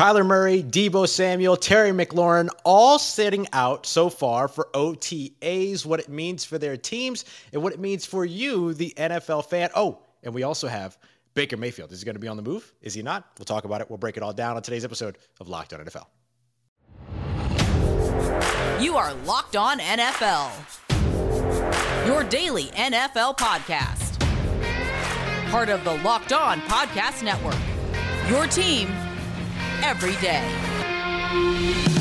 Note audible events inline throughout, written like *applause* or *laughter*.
Kyler Murray, Deebo Samuel, Terry McLaurin, all sitting out so far for OTAs, what it means for their teams, and what it means for you, the NFL fan. Oh, and we also have Baker Mayfield. Is he going to be on the move? Is he not? We'll talk about it. We'll break it all down on today's episode of Locked On NFL. You are Locked On NFL, your daily NFL podcast. Part of the Locked On Podcast Network. Your team every day.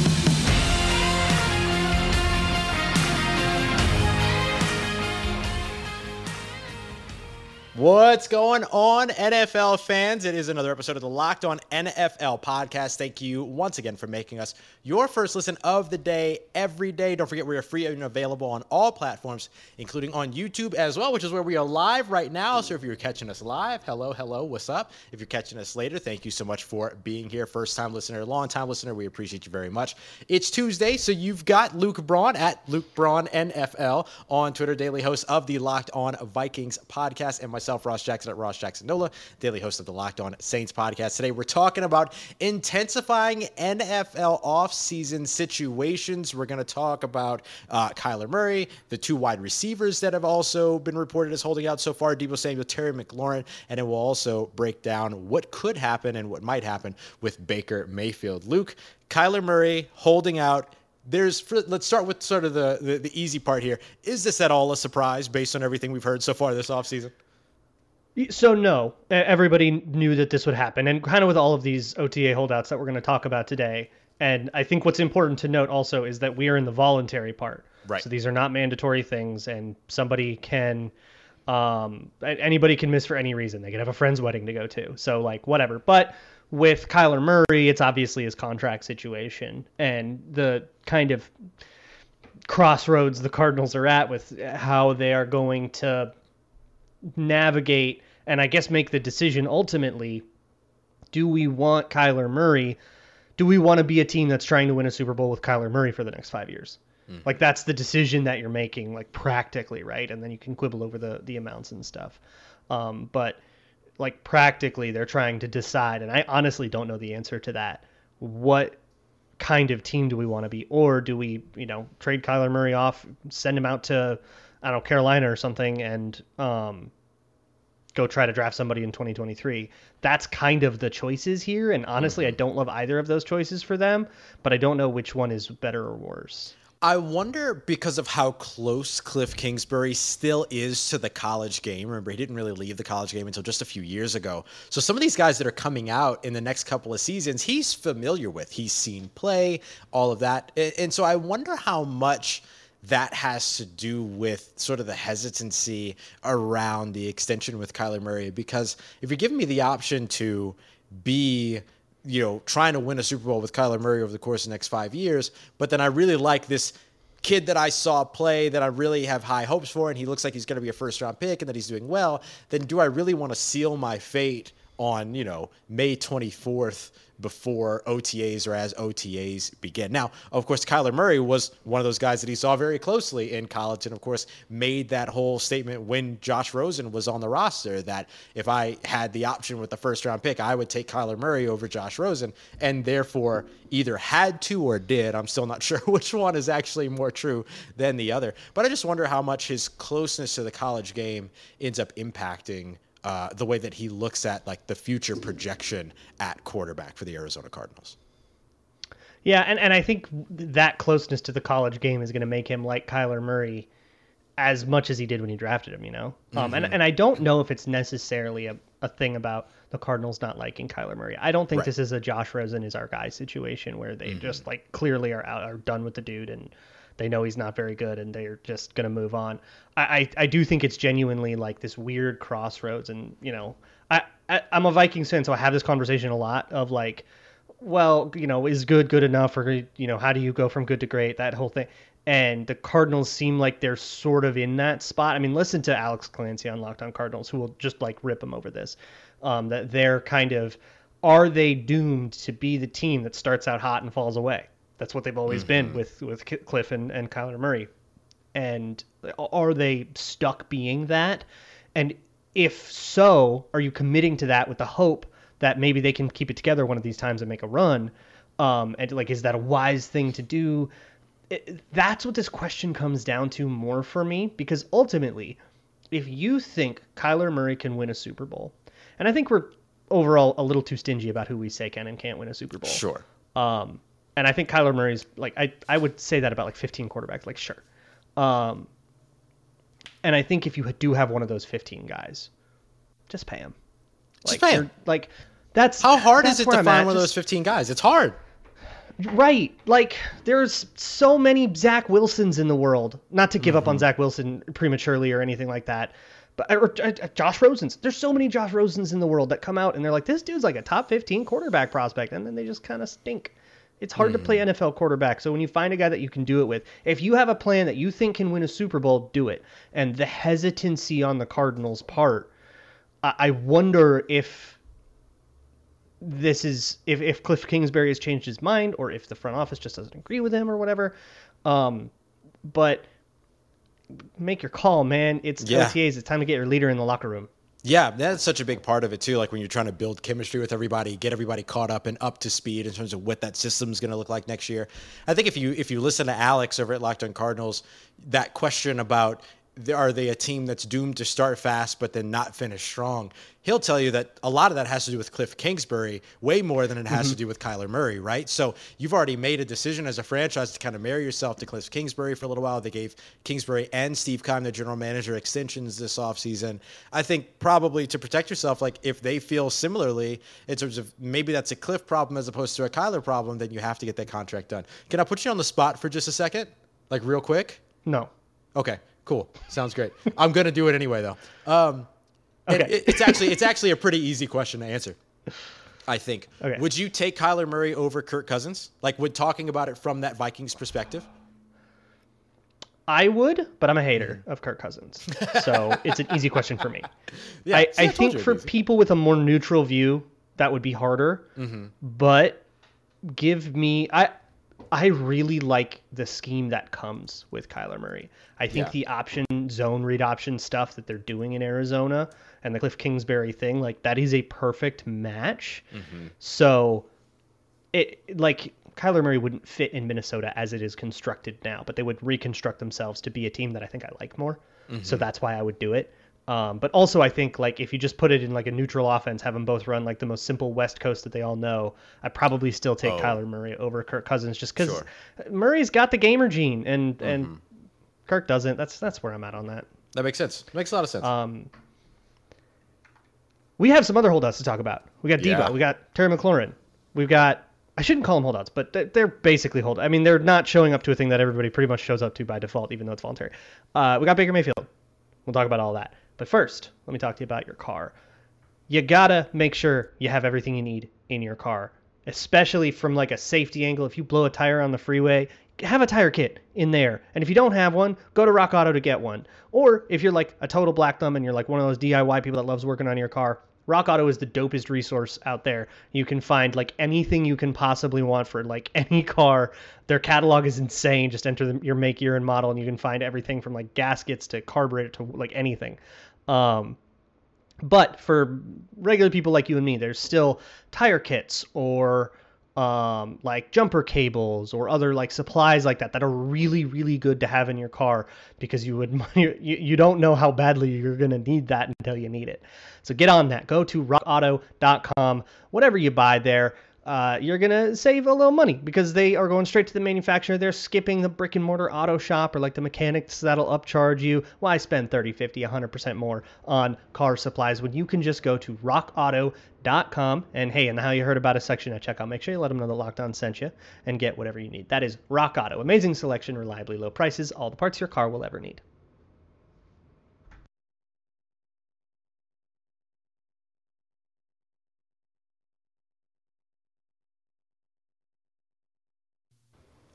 What's going on, NFL fans? It is another episode of the Locked On NFL podcast. Thank you once again for making us your first listen of the day every day. Don't forget, we are free and available on all platforms, including on YouTube as well, which is where we are live right now. So if you're catching us live, hello, hello, what's up? If you're catching us later, thank you so much for being here. First time listener, long time listener, we appreciate you very much. It's Tuesday, so you've got Luke Braun at Luke Braun NFL on Twitter, daily host of the Locked On Vikings podcast, and myself myself, Ross Jackson at Ross Jackson Nola, daily host of the Locked On Saints podcast. Today, we're talking about intensifying NFL offseason situations. We're going to talk about uh, Kyler Murray, the two wide receivers that have also been reported as holding out so far, Deebo Samuel, Terry McLaurin, and then we'll also break down what could happen and what might happen with Baker Mayfield. Luke, Kyler Murray holding out there's let's start with sort of the, the, the easy part here. Is this at all a surprise based on everything we've heard so far this offseason? So no, everybody knew that this would happen, and kind of with all of these OTA holdouts that we're going to talk about today. And I think what's important to note also is that we are in the voluntary part. Right. So these are not mandatory things, and somebody can, um, anybody can miss for any reason. They can have a friend's wedding to go to. So like whatever. But with Kyler Murray, it's obviously his contract situation and the kind of crossroads the Cardinals are at with how they are going to navigate and I guess make the decision ultimately do we want Kyler Murray? Do we want to be a team that's trying to win a Super Bowl with Kyler Murray for the next five years? Mm. Like that's the decision that you're making, like practically, right? And then you can quibble over the the amounts and stuff. Um, but like practically, they're trying to decide, and I honestly don't know the answer to that. What kind of team do we want to be, or do we, you know, trade Kyler Murray off, send him out to, I don't know, Carolina or something, and um, go try to draft somebody in 2023. That's kind of the choices here. And honestly, mm-hmm. I don't love either of those choices for them, but I don't know which one is better or worse. I wonder because of how close Cliff Kingsbury still is to the college game. Remember, he didn't really leave the college game until just a few years ago. So some of these guys that are coming out in the next couple of seasons, he's familiar with. He's seen play, all of that. And so I wonder how much – that has to do with sort of the hesitancy around the extension with Kyler Murray. Because if you're giving me the option to be, you know, trying to win a Super Bowl with Kyler Murray over the course of the next five years, but then I really like this kid that I saw play that I really have high hopes for, and he looks like he's going to be a first round pick and that he's doing well, then do I really want to seal my fate on, you know, May 24th? before OTAs or as OTAs begin. Now, of course, Kyler Murray was one of those guys that he saw very closely in college, and of course, made that whole statement when Josh Rosen was on the roster that if I had the option with the first round pick, I would take Kyler Murray over Josh Rosen, and therefore either had to or did. I'm still not *laughs* sure which one is actually more true than the other. But I just wonder how much his closeness to the college game ends up impacting uh, the way that he looks at like the future projection at quarterback for the Arizona Cardinals. Yeah, and, and I think that closeness to the college game is going to make him like Kyler Murray as much as he did when he drafted him, you know? Um, mm-hmm. and, and I don't know if it's necessarily a, a thing about the Cardinals not liking Kyler Murray. I don't think right. this is a Josh Rosen is our guy situation where they mm-hmm. just like clearly are out, are done with the dude and they know he's not very good and they're just going to move on. I, I, I, do think it's genuinely like this weird crossroads. And, you know, I, I, I'm a Vikings fan, so I have this conversation a lot of like, well, you know, is good good enough or, you know, how do you go from good to great? That whole thing. And the Cardinals seem like they're sort of in that spot. I mean, listen to Alex Clancy on Locked On Cardinals, who will just like rip him over this. Um, that they're kind of, are they doomed to be the team that starts out hot and falls away? That's what they've always mm-hmm. been with with Cliff and, and Kyler Murray. And are they stuck being that? And if so, are you committing to that with the hope that maybe they can keep it together one of these times and make a run. Um, and like, is that a wise thing to do? It, that's what this question comes down to more for me because ultimately, if you think Kyler Murray can win a Super Bowl, and I think we're overall a little too stingy about who we say can and can't win a Super Bowl. Sure. Um, and I think Kyler Murray's like I I would say that about like 15 quarterbacks. Like sure. Um, and I think if you do have one of those 15 guys, just pay him. Just Like pay him. Like that's How hard that's is it to I'm find at. one of those 15 guys? It's hard. Right. Like there's so many Zach Wilsons in the world. Not to give up on Mm-hmm. Zach Wilson prematurely or anything like that. But or, uh, uh, Josh Rosens. There's so many Josh Rosens in the world that come out and they're like, this dude's like a top 15 quarterback prospect, and then they just kind of stink. It's hard to play Mm-hmm. NFL quarterback. So when you find a guy that you can do it with, if you have a plan that you think can win a Super Bowl, do it. And the hesitancy on the Cardinals' part, I, I wonder if this is if, if Cliff Kingsbury has changed his mind or if the front office just doesn't agree with him or whatever. Um, but make your call, man. It's Yeah. OTAs. It's time to get your leader in the locker room. Yeah, that's such a big part of it too. Like when you're trying to build chemistry with everybody, get everybody caught up and up to speed in terms of what that system's going to look like next year. I think if you if you listen to Alex over at Locked On Cardinals, that question about are they a team that's doomed to start fast but then not finish strong? He'll tell you that a lot of that has to do with Cliff Kingsbury way more than it has to mm-hmm. do with Kyler Murray, right? So you've already made a decision as a franchise to kind of marry yourself to Cliff Kingsbury for a little while. They gave Kingsbury and Steve Keim, the general manager, extensions this offseason. I think probably to protect yourself, like if they feel similarly in terms of maybe that's a Cliff problem as opposed to a Kyler problem, then you have to get that contract done. Can I put you on the spot for just a second? Like real quick? No. Okay, cool. Sounds great. I'm gonna do it anyway though. Um, Okay. it- it's actually it's actually a pretty easy question to answer. I think. Okay. Would you take Kyler Murray over Kirk Cousins? Like, would talking about it from that Vikings perspective? I would, but I'm a hater of Kirk Cousins. So *laughs* it's an easy question for me. Yeah, I, see, I I think for people with a more neutral view, that would be harder. Mm-hmm. But give me I I really like the scheme that comes with Kyler Murray. I think Yeah. the option zone read option stuff that they're doing in Arizona and the Cliff Kingsbury thing, like that is a perfect match. Mm-hmm. So it like Kyler Murray wouldn't fit in Minnesota as it is constructed now, but they would reconstruct themselves to be a team that I think I like more. So that's why I would do it. Um, but also, I think like if you just put it in like a neutral offense, have them both run like the most simple West Coast that they all know, I probably still take Oh. Kyler Murray over Kirk Cousins just because Sure. Murray's got the gamer gene and and Kirk doesn't. That's that's where I'm at on that. That makes sense. Makes a lot of sense. Um, we have some other holdouts to talk about. We got Deebo. Yeah. We got Terry McLaurin. We've got. I shouldn't call them holdouts, but they're, they're basically hold. I mean, they're not showing up to a thing that everybody pretty much shows up to by default, even though it's voluntary. Uh, we got Baker Mayfield. We'll talk about all that. But first, let me talk to you about your car. You gotta make sure you have everything you need in your car, especially from like a safety angle. If you blow a tire on the freeway, have a tire kit in there. And if you don't have one, go to Rock Auto to get one. Or if you're like a total black thumb and you're like one of those DIY people that loves working on your car, Rock Auto is the dopest resource out there. You can find like anything you can possibly want for like *laughs* any car. Their catalog is insane. Just enter the, your make, year, and model, and you can find everything from like gaskets to carburetor to like anything. Um, but for regular people like you and me, there's still tire kits or um, like jumper cables or other like supplies like that that are really really good to have in your car because you would *laughs* you, you don't know how badly you're going to need that until you need it. So get on that. Go to rockauto.com. Whatever you buy there, uh, you're going to save a little money because they are going straight to the manufacturer. They're skipping the brick and mortar auto shop or like the mechanics that'll upcharge you. Why spend 30, 50, 100% more on car supplies when you can just go to rockauto.com and hey, and how you heard about a section at checkout, make sure you let them know that Locked On sent you and get whatever you need. That is Rock Auto. Amazing selection, reliably low prices, all the parts your car will ever need.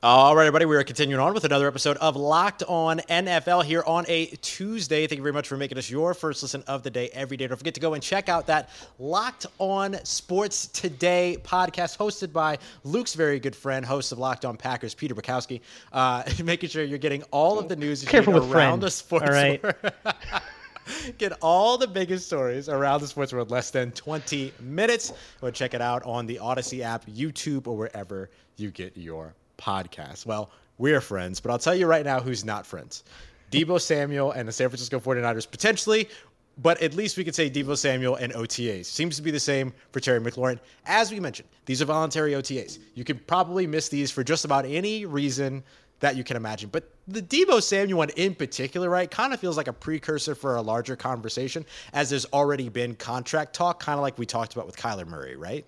All right, everybody, we are continuing on with another episode of Locked On NFL here on a Tuesday. Thank you very much for making us your first listen of the day every day. Don't forget to go and check out that Locked On Sports Today podcast hosted by Luke's very good friend, host of Locked On Packers, Peter Bukowski, uh, *laughs* making sure you're getting all of the news you Careful with around the sports all right? world. *laughs* Get all the biggest stories around the sports world less than 20 minutes. Go check it out on the Odyssey app, YouTube, or wherever you get your podcasts. Well, we're friends, but I'll tell you right now who's not friends. Deebo Samuel and the San Francisco 49ers potentially, but at least we could say Deebo Samuel and OTAs. Seems to be the same for Terry McLaurin. As we mentioned, these are voluntary OTAs. You can probably miss these for just about any reason that you can imagine. But the Deebo Samuel one in particular, right, kind of feels like a precursor for a larger conversation, as there's already been contract talk, kind of like we talked about with Kyler Murray, right?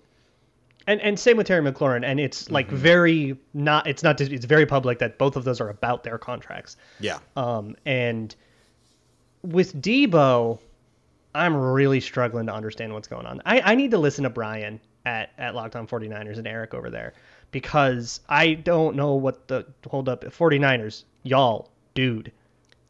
And and same with Terry McLaurin, and it's like mm-hmm. very not. It's not. It's very public that both of those are about their contracts. Yeah. Um. And with Deebo, I'm really struggling to understand what's going on. I I need to listen to Brian at at Locked On 49ers and Eric over there because I don't know what the hold up 49ers, y'all, dude.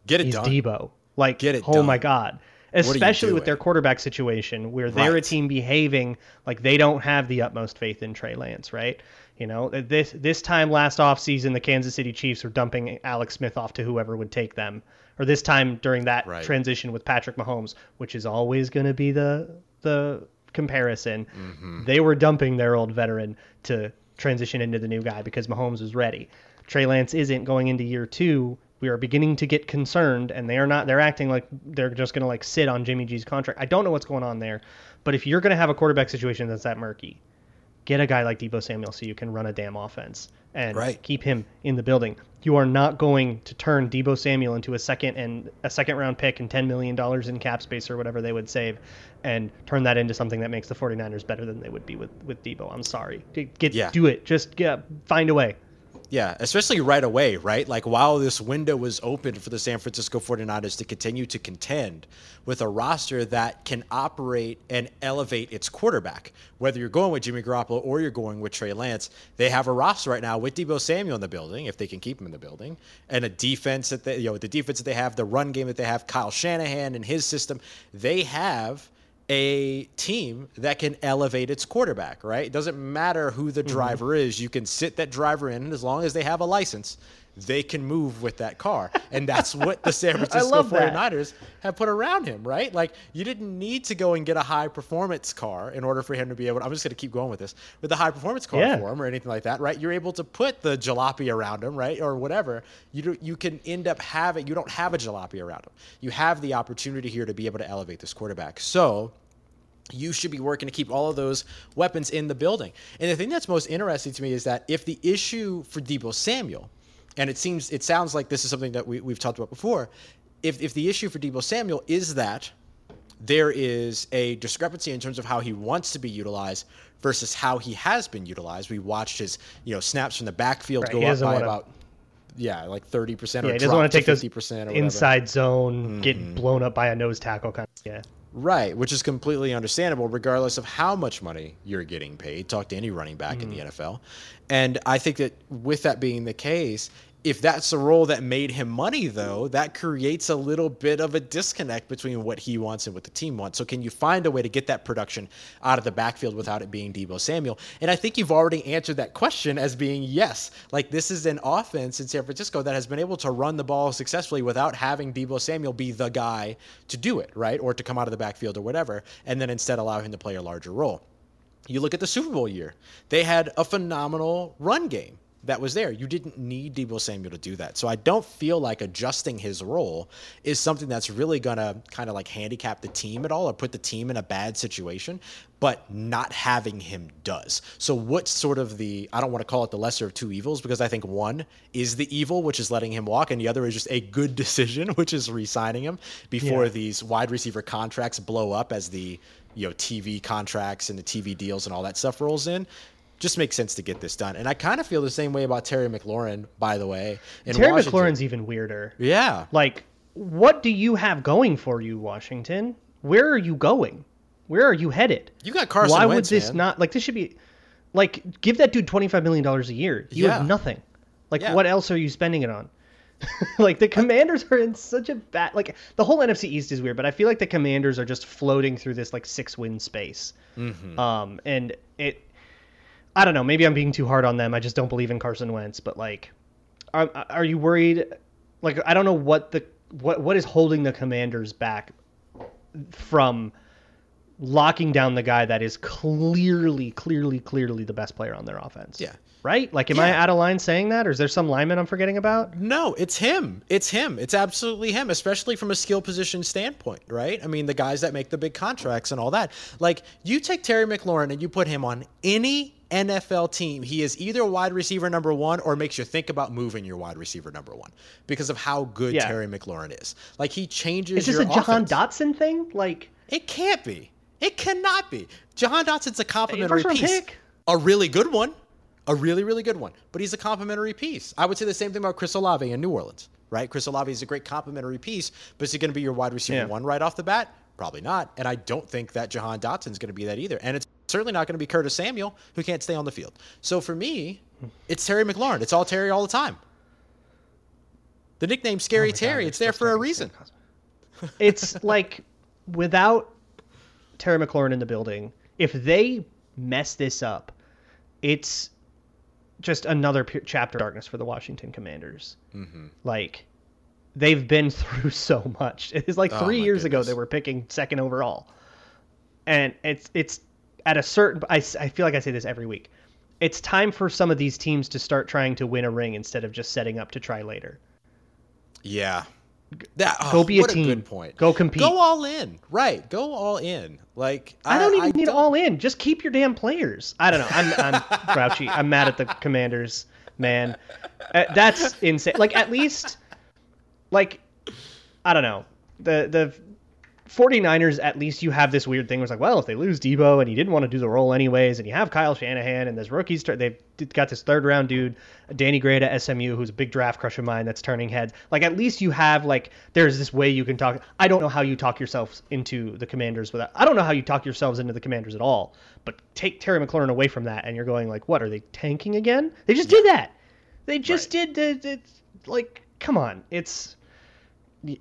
Get it he's done. Deebo. Like get it oh done. my god. Especially with their quarterback situation where they're right. a team behaving like they don't have the utmost faith in Trey Lance, right? You know, this this time last offseason the Kansas City Chiefs were dumping Alex Smith off to whoever would take them. Or this time during that right. transition with Patrick Mahomes, which is always going to be the the comparison. Mm-hmm. They were dumping their old veteran to transition into the new guy because Mahomes was ready. Trey Lance isn't going into year two. We are beginning to get concerned, and they are not. They're acting like they're just going to like sit on Jimmy G's contract. I don't know what's going on there, but if you're going to have a quarterback situation that's that murky, get a guy like Deebo Samuel so you can run a damn offense and right. keep him in the building. You are not going to turn Deebo Samuel into a second and a second round pick and ten million dollars in cap space or whatever they would save, and turn that into something that makes the 49ers better than they would be with with Deebo. I'm sorry. Get yeah. do it. Just get, find a way. Yeah, especially right away, right? Like while this window was open for the San Francisco 49ers to continue to contend with a roster that can operate and elevate its quarterback. Whether you're going with Jimmy Garoppolo or you're going with Trey Lance, they have a roster right now with Deebo Samuel in the building, if they can keep him in the building, and a defense that they, you know, the defense that they have, the run game that they have, Kyle Shanahan and his system, they have a team that can elevate its quarterback, right? It doesn't matter who the mm-hmm. driver mm-hmm. is. You can sit that driver in, as long as they have a license, they can move with that car. And that's what the San *laughs* Francisco 49ers that. have put around him, right? Like, you didn't need to go and get a high performance car in order for him to be able to, I'm just going to keep going with this, with the high performance car yeah. for him or anything like that, right? You're able to put the jalopy around him, right? Or whatever. You, do, you can end up having, you don't have a jalopy around him. You have the opportunity here to be able to elevate this quarterback. So, you should be working to keep all of those weapons in the building. And the thing that's most interesting to me is that if the issue for Deebo Samuel, and it seems it sounds like this is something that we, we've talked about before, if, if the issue for Deebo Samuel is that there is a discrepancy in terms of how he wants to be utilized versus how he has been utilized. We watched his, you know, snaps from the backfield right, go up by about yeah, like thirty percent. Yeah, he doesn't want to take those percent inside zone, mm-hmm. get blown up by a nose tackle kind. Of, yeah, Right, which is completely understandable, regardless of how much money you're getting paid. Talk to any running back mm. in the mm-hmm. NFL. And I think that with that being the case, if that's the role that made him money, though, that creates a little bit of a disconnect between what he wants and what the team wants. So, can you find a way to get that production out of the backfield without it being Deebo Samuel? And I think you've already answered that question as being yes. Like, this is an offense in San Francisco that has been able to run the ball successfully without having Deebo Samuel be the guy to do it, right? Or to come out of the backfield or whatever, and then instead allow him to play a larger role. You look at the Super Bowl year, they had a phenomenal run game that was there. You didn't need Deebo Samuel to do that. So I don't feel like adjusting his role is something that's really going to kind of like handicap the team at all or put the team in a bad situation, but not having him does. So what's sort of the I don't want to call it the lesser of two evils because I think one is the evil, which is letting him walk, and the other is just a good *laughs* decision, which is re-signing him before yeah. these wide receiver contracts blow up as the you know TV contracts and the TV deals and all that stuff rolls in just makes sense to get this done. And I kind of feel the same way about Terry McLaurin, by the way. Terry Washington. McLaurin's even weirder. Yeah. Like, what do you have going for you, Washington? Where are you going? Where are you headed? You got Carson. Why Wentz, would this man. not like this should be like give that dude twenty five million dollars a year? You yeah. have nothing. Like, yeah. what else are you spending it on? *laughs* like the commanders are in such a bad like the whole nfc east is weird but i feel like the commanders are just floating through this like six win space mm-hmm. um and it I don't know. Maybe I'm being too hard on them. I just don't believe in Carson Wentz. But like, are are you worried? Like, I don't know what the what what is holding the Commanders back from locking down the guy that is clearly, clearly, clearly the best player on their offense. Yeah. Right? Like, am I out of line saying that, or is there some lineman I'm forgetting about? No, it's him. It's him. It's absolutely him, especially from a skill position standpoint, right? I mean, the guys that make the big contracts and all that. Like, you take Terry McLaurin and you put him on any NFL team, he is either wide receiver number one or makes you think about moving your wide receiver number one because of how good Yeah. Terry McLaurin is. Like, he changes Is this your a Jahan offense. Dotson thing? Like, It can't be. It cannot be. Jahan Dotson's a complimentary piece. pick. A really good one. A really, really good one. But he's a complimentary piece. I would say the same thing about Chris Olave in New Orleans, right? Chris Olave is a great complimentary piece, but is he going to be your wide receiver Yeah. one right off the bat? Probably not. And I don't think that Jahan Dotson's going to be that either. And it's certainly not going to be Curtis Samuel, who can't stay on the field. So for me, it's Terry McLaurin. It's all Terry all the time. The nickname Scary Oh God, Terry, it's there for a reason. It's like without Terry McLaurin in the building, if they mess this up, it's just another p- chapter of darkness for the Washington Commanders. Mm-hmm. Like they've been *laughs* through so much. It's like Oh, three years ago they were picking second overall, and it's it's at a certain. I I feel like I say this every week. It's time for some of these teams to start trying to win a ring instead of just setting up to try later. Yeah. That, Go oh, be a team. good point. Go compete. Go all in. Right. Go all in. Like I don't even need don't- all in. Just keep your damn players. I don't know. I'm I'm *laughs* grouchy. I'm mad at the Commanders, man. Uh, that's insane. Like at least, like, I don't know. The the 49ers, at least you have this weird thing where it's like, well, if they lose Deebo and he didn't want to do the role anyways, and you have Kyle Shanahan and this rookies, they've got this third round dude, Danny Gray at SMU, who's a big draft crush of mine that's turning heads. Like, at least you have, like, there's this way you can talk. I don't know how you talk yourselves into the commanders without, I don't know how you talk yourselves into the commanders at all, but take Terry McLaurin away from that, and you're going, like, what, are they tanking again? They just did that. They just did, the, the, like, come on. It's,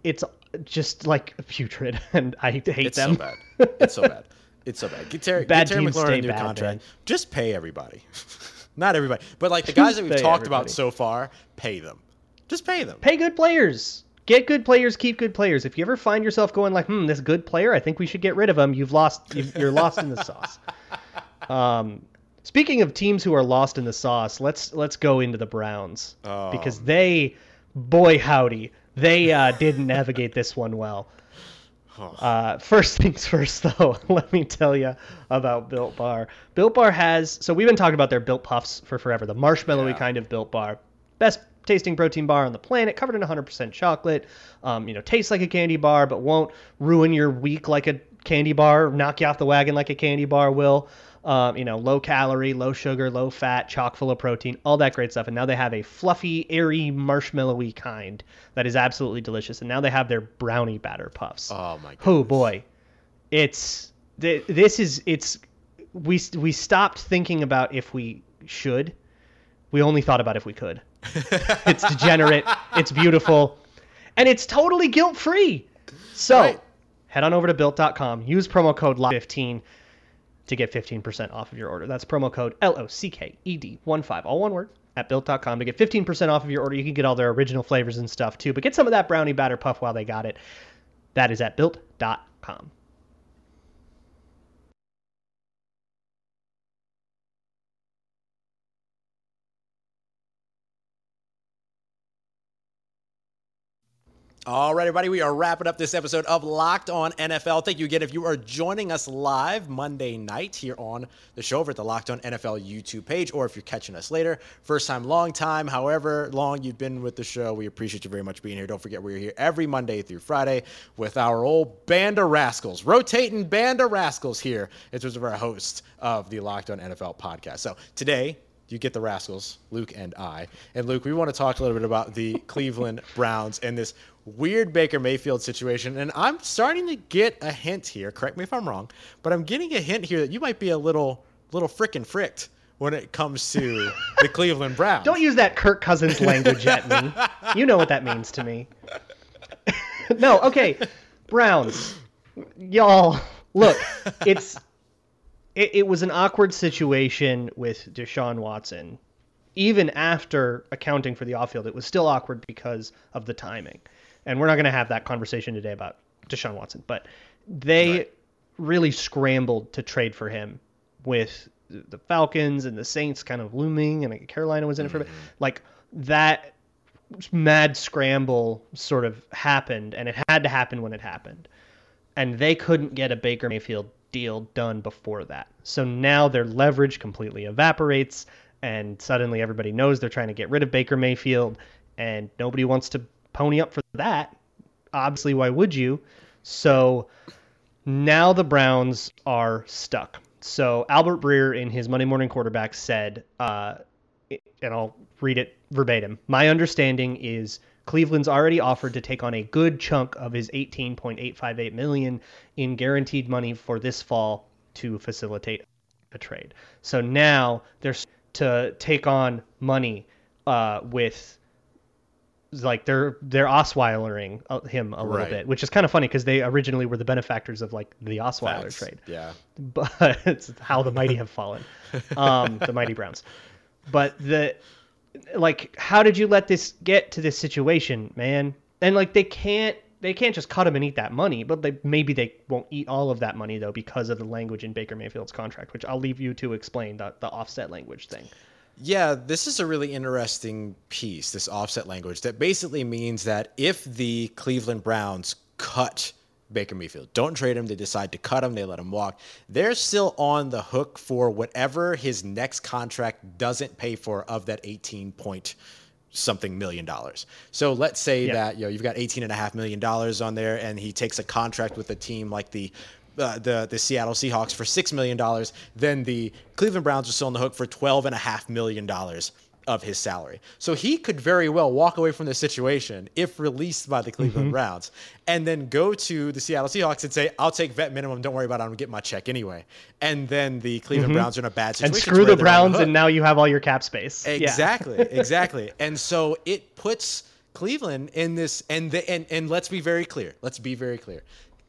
it's just like putrid, *laughs* and I hate It's them. so bad. It's so bad. It's so bad. Get Terry, Bad get Terry teams McLaurin stay a new bad, contract. man. Just pay everybody. *laughs* Not everybody, but like the guys that we've talked about so far, pay them. Just pay them. Pay good players. Get good players. Keep good players. If you ever find yourself going like, "Hmm, this good player, I think we should get rid of him," you've lost. You've, you're lost in the sauce. *laughs* Um, speaking of teams who are lost in the sauce, let's let's go into the Browns Oh. because they, boy howdy, they uh, didn't navigate this one well. Uh, first things first, *laughs* though, let me tell you about Built Bar. Built Bar has so we've been talking about their Built Puffs for forever, the marshmallowy Yeah. kind of Built Bar, best tasting protein bar on the planet, covered in 100% chocolate. Um, you know, tastes like a candy bar, but won't ruin your week like a candy bar, knock you off the wagon like a candy bar will. Um, you know, low calorie, low sugar, low fat, chock full of protein, all that great stuff. And now they have a fluffy, airy, marshmallowy kind that is absolutely delicious. And now they have their brownie batter puffs. Oh my god. Oh boy, it's th- this is it's we we stopped thinking about if we should. We only thought about if we could. *laughs* it's degenerate. It's beautiful, and it's totally guilt free. So Right. head on over to built.com. Use promo code LOCK15 to get 15% off of your order. That's promo code L O C K E D 1 5, all one word, at built.com to get 15% off of your order. You can get all their original flavors and stuff too, but get some of that brownie batter puff while they got it. That is at built.com. All right, everybody, we are wrapping up this episode of Locked On NFL. Thank you again if you are joining us live Monday night here on the show over at the Locked On NFL YouTube page, or if you're catching us later. First time, long time, however long you've been with the show, we appreciate you very much being here. Don't forget, we're here every Monday through Friday with our old band of rascals, rotating band of rascals here in terms of our host of the Locked On NFL podcast. So today, you get the Rascals, Luke and I. And Luke, we want to talk a little bit about the Cleveland Browns and this weird Baker Mayfield situation. And I'm starting to get a hint here. Correct me if I'm wrong, but I'm getting a hint here that you might be a little, little frickin' fricked when it comes to *laughs* the Cleveland Browns. Don't use that Kirk Cousins language at me. You know what that means to me. *laughs* no, okay. Browns. Y'all, look, it's it, it was an awkward situation with Deshaun Watson. Even after accounting for the off field, it was still awkward because of the timing. And we're not going to have that conversation today about Deshaun Watson. But they Right. really scrambled to trade for him with the Falcons and the Saints kind of looming, and Carolina was in it for a bit. Mm-hmm. Like that mad scramble sort of happened, and it had to happen when it happened. And they couldn't get a Baker Mayfield deal done before that. So now their leverage completely evaporates, and suddenly everybody knows they're trying to get rid of Baker Mayfield, and nobody wants to pony up for that. Obviously, why would you? So now the Browns are stuck. So Albert Breer in his Monday Morning Quarterback said, uh, and I'll read it verbatim. My understanding is Cleveland's already offered to take on a good chunk of his 18.858 million in guaranteed money for this fall to facilitate a trade. So now there's to take on money uh, with like they're they're Osweilering uh, him a little Right. bit, which is kind of funny because they originally were the benefactors of like the Osweiler Facts. trade Yeah. *laughs* but it's how the mighty have fallen, um, the mighty Browns. But the like, how did you let this get to this situation, man? And like, they can't they can't just cut him and eat that money, but they maybe they won't eat all of that money though because of the language in Baker Mayfield's contract, which I'll leave you to explain the the offset language thing. Yeah, this is a really interesting piece, this offset language that basically means that if the Cleveland Browns cut Baker Mayfield, don't trade him, they decide to cut him, they let him walk, they're still on the hook for whatever his next contract doesn't pay for of that 18 point something million dollars. So let's say Yeah. that you know you've got 18 and a half million dollars on there and he takes a contract with a team like the uh, the the Seattle Seahawks for 6 million dollars, then the Cleveland Browns are still on the hook for 12 and a half million dollars of his salary. So he could very well walk away from this situation if released by the Cleveland Mm-hmm. Browns and then go to the Seattle Seahawks and say, "I'll take vet minimum, don't worry about it, I'm going to get my check anyway." And then the Cleveland Browns are in a bad situation. Mm-hmm. And screw the Browns, hook. and now you have all your cap space. Yeah. Exactly, *laughs* exactly. And so it puts Cleveland in this and the and and let's be very clear. Let's be very clear.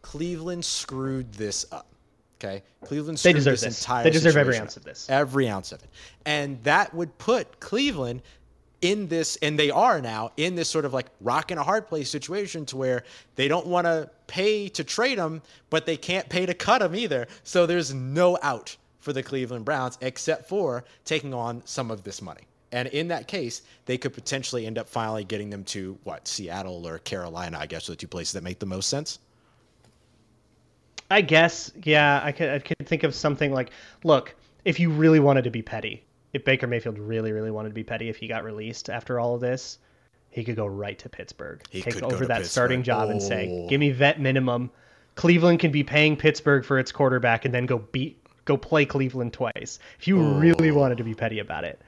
Cleveland screwed this up. Okay? Cleveland They screwed deserve this, this. entire They deserve every ounce up. of this. Every ounce of it. And that would put Cleveland in this and they are now in this sort of like rock and a hard place situation to where they don't want to pay to trade him, but they can't pay to cut him either. So there's no out for the Cleveland Browns except for taking on some of this money. And in that case, they could potentially end up finally getting them to what Seattle or Carolina. I guess are the two places that make the most sense. I guess, yeah, I could, I could think of something like, look, if you really wanted to be petty, if Baker Mayfield really, really wanted to be petty, if he got released after all of this, he could go right to Pittsburgh, He take over that starting Pittsburgh. job, and say, Oh. "Give me vet minimum." Cleveland can be paying Pittsburgh for its quarterback, and then go beat, go play Cleveland twice. If you really wanted to be petty about it,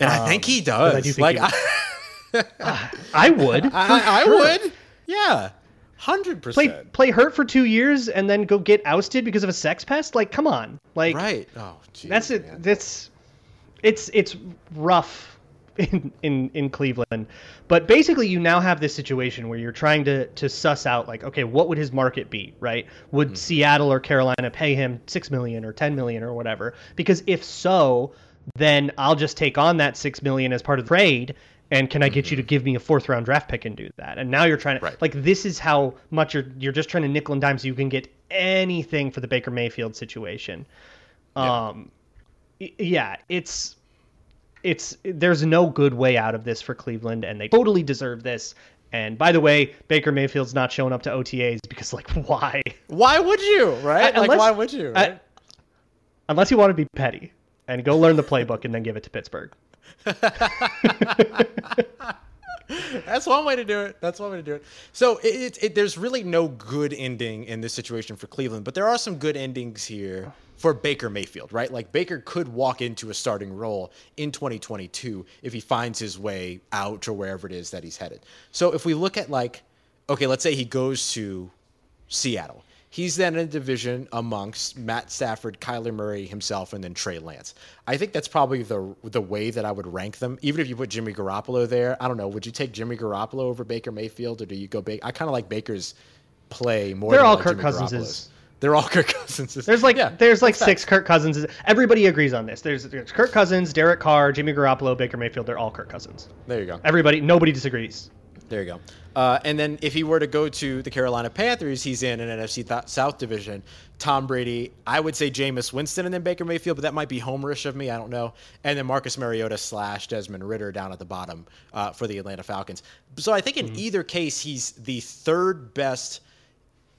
And I think he Um, does. I do think like he- I, *laughs* I would. *laughs* I, I would. Yeah. Hundred play percent. play hurt for two years and then go get ousted because of a sex pest. Like, come on, like Right. Oh, geez, that's it. man. That's it's it's rough *laughs* in, in in Cleveland, but basically you now have this situation where you're trying to to suss out like, okay, what would his market be, right? Would hmm. Seattle or Carolina pay him six million or ten million or whatever? Because if so, then I'll just take on that six million as part of the trade. And can I get you to give me a fourth round draft pick and do that? And now you're trying to Right. like this is how much you're you're just trying to nickel and dime so you can get anything for the Baker Mayfield situation. Yeah. Um, yeah, it's it's there's no good way out of this for Cleveland, and they totally deserve this. And by the way, Baker Mayfield's not showing up to OTAs because like *laughs* why? Why would you? Right. I- like why would you? I- Right? unless you want to be petty and go learn the playbook and then give it to Pittsburgh. *laughs* That's one way to do it. That's one way to do it. So it, it, there's really no good ending in this situation for Cleveland, but there are some good endings here for Baker Mayfield, right? Like Baker could walk into a starting role in 2022 if he finds his way out or wherever it is that he's headed. So if we look at like, okay, let's say he goes to Seattle. He's then in a division amongst Matt Stafford, Kyler Murray himself, and then Trey Lance. I think that's probably the the way that I would rank them. Even if you put Jimmy Garoppolo there, I don't know. Would you take Jimmy Garoppolo over Baker Mayfield, or do you go Baker? I kind of like Baker's play more. They're than all like Kirk Jimmy Garoppolo's. They're all Kirk Cousins. There's like Yeah, there's like six facts. Kirk Cousins. Everybody agrees on this. There's, there's Kirk Cousins, Derek Carr, Jimmy Garoppolo, Baker Mayfield. They're all Kirk Cousins. There you go. Everybody, nobody disagrees. There you go. Uh, and then if he were to go to the Carolina Panthers, he's in an NFC th- South division. Tom Brady, I would say Jameis Winston and then Baker Mayfield, but that might be homerish of me. I don't know. And then Marcus Mariota slash Desmond Ridder down at the bottom uh, for the Atlanta Falcons. So I think in mm-hmm. either case, he's the third best,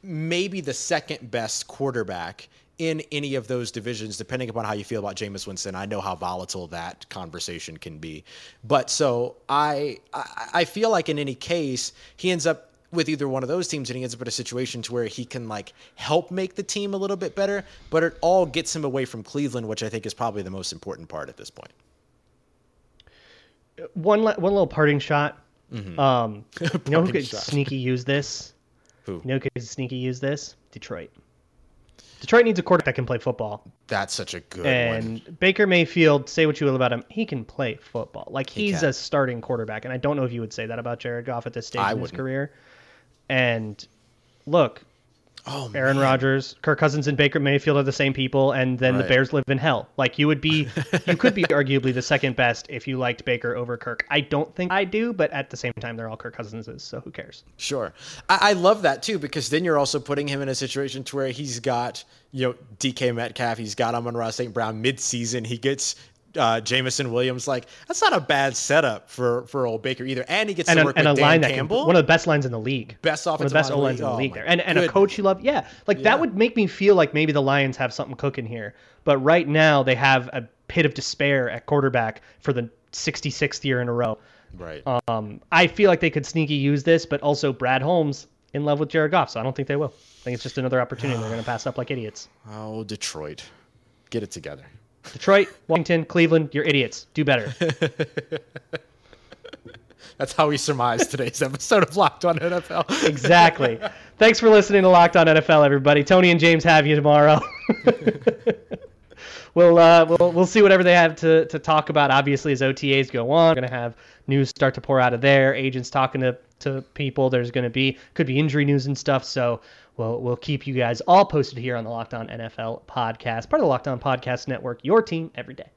maybe the second best quarterback in any of those divisions, depending upon how you feel about Jameis Winston. I know how volatile that conversation can be, but so I I feel like in any case he ends up with either one of those teams and he ends up in a situation to where he can like help make the team a little bit better, but it all gets him away from Cleveland, which I think is probably the most important part at this point. One one little parting shot. Mm-hmm. Um, *laughs* you know who could shot. sneaky use this? Who? You know who could sneaky use this? Detroit. Detroit needs a quarterback that can play football. That's such a good and one. Baker Mayfield, say what you will about him, he can play football. Like he's he a starting quarterback, and I don't know if you would say that about Jared Goff at this stage I in wouldn't. his career. And look, Oh, Aaron Rodgers, Kirk Cousins, and Baker Mayfield are the same people, and then right. the Bears live in hell. Like you would be, you could be *laughs* arguably the second best if you liked Baker over Kirk. I don't think I do, but at the same time, they're all Kirk Cousinses, so who cares? Sure, I, I love that too because then you're also putting him in a situation to where he's got you know DK Metcalf, he's got Amon-Ra St. Brown mid-season, he gets uh, Jameson Williams. Like that's not a bad setup for for old Baker either, and he gets and to a, work and with a Dan line Campbell, that can, one of the best lines in the league, best offensive one of the best O lines in the league oh, there, and and a coach you love. Yeah, like yeah. that would make me feel like maybe the Lions have something cooking here, but right now they have a pit of despair at quarterback for the 66th year in a row. Right. Um, I feel like they could sneaky use this, but also Brad Holmes in love with Jared Goff, so I don't think they will. I think it's just another opportunity they're going to pass up like idiots. Oh, Detroit, get it together. Detroit, Washington, Cleveland, you're idiots. Do better. *laughs* That's how we surmise today's episode of Locked On NFL. exactly. Thanks for listening to Locked On NFL, everybody. Tony and James have you tomorrow. *laughs* we'll, uh, we'll we'll see whatever they have to, to talk about. Obviously, as OTAs go on, we're gonna have news start to pour out of there. Agents talking to to people. There's gonna be could be injury news and stuff. So we'll we'll keep you guys all posted here on the Locked On NFL podcast, part of the Locked On Podcast Network. Your team every day.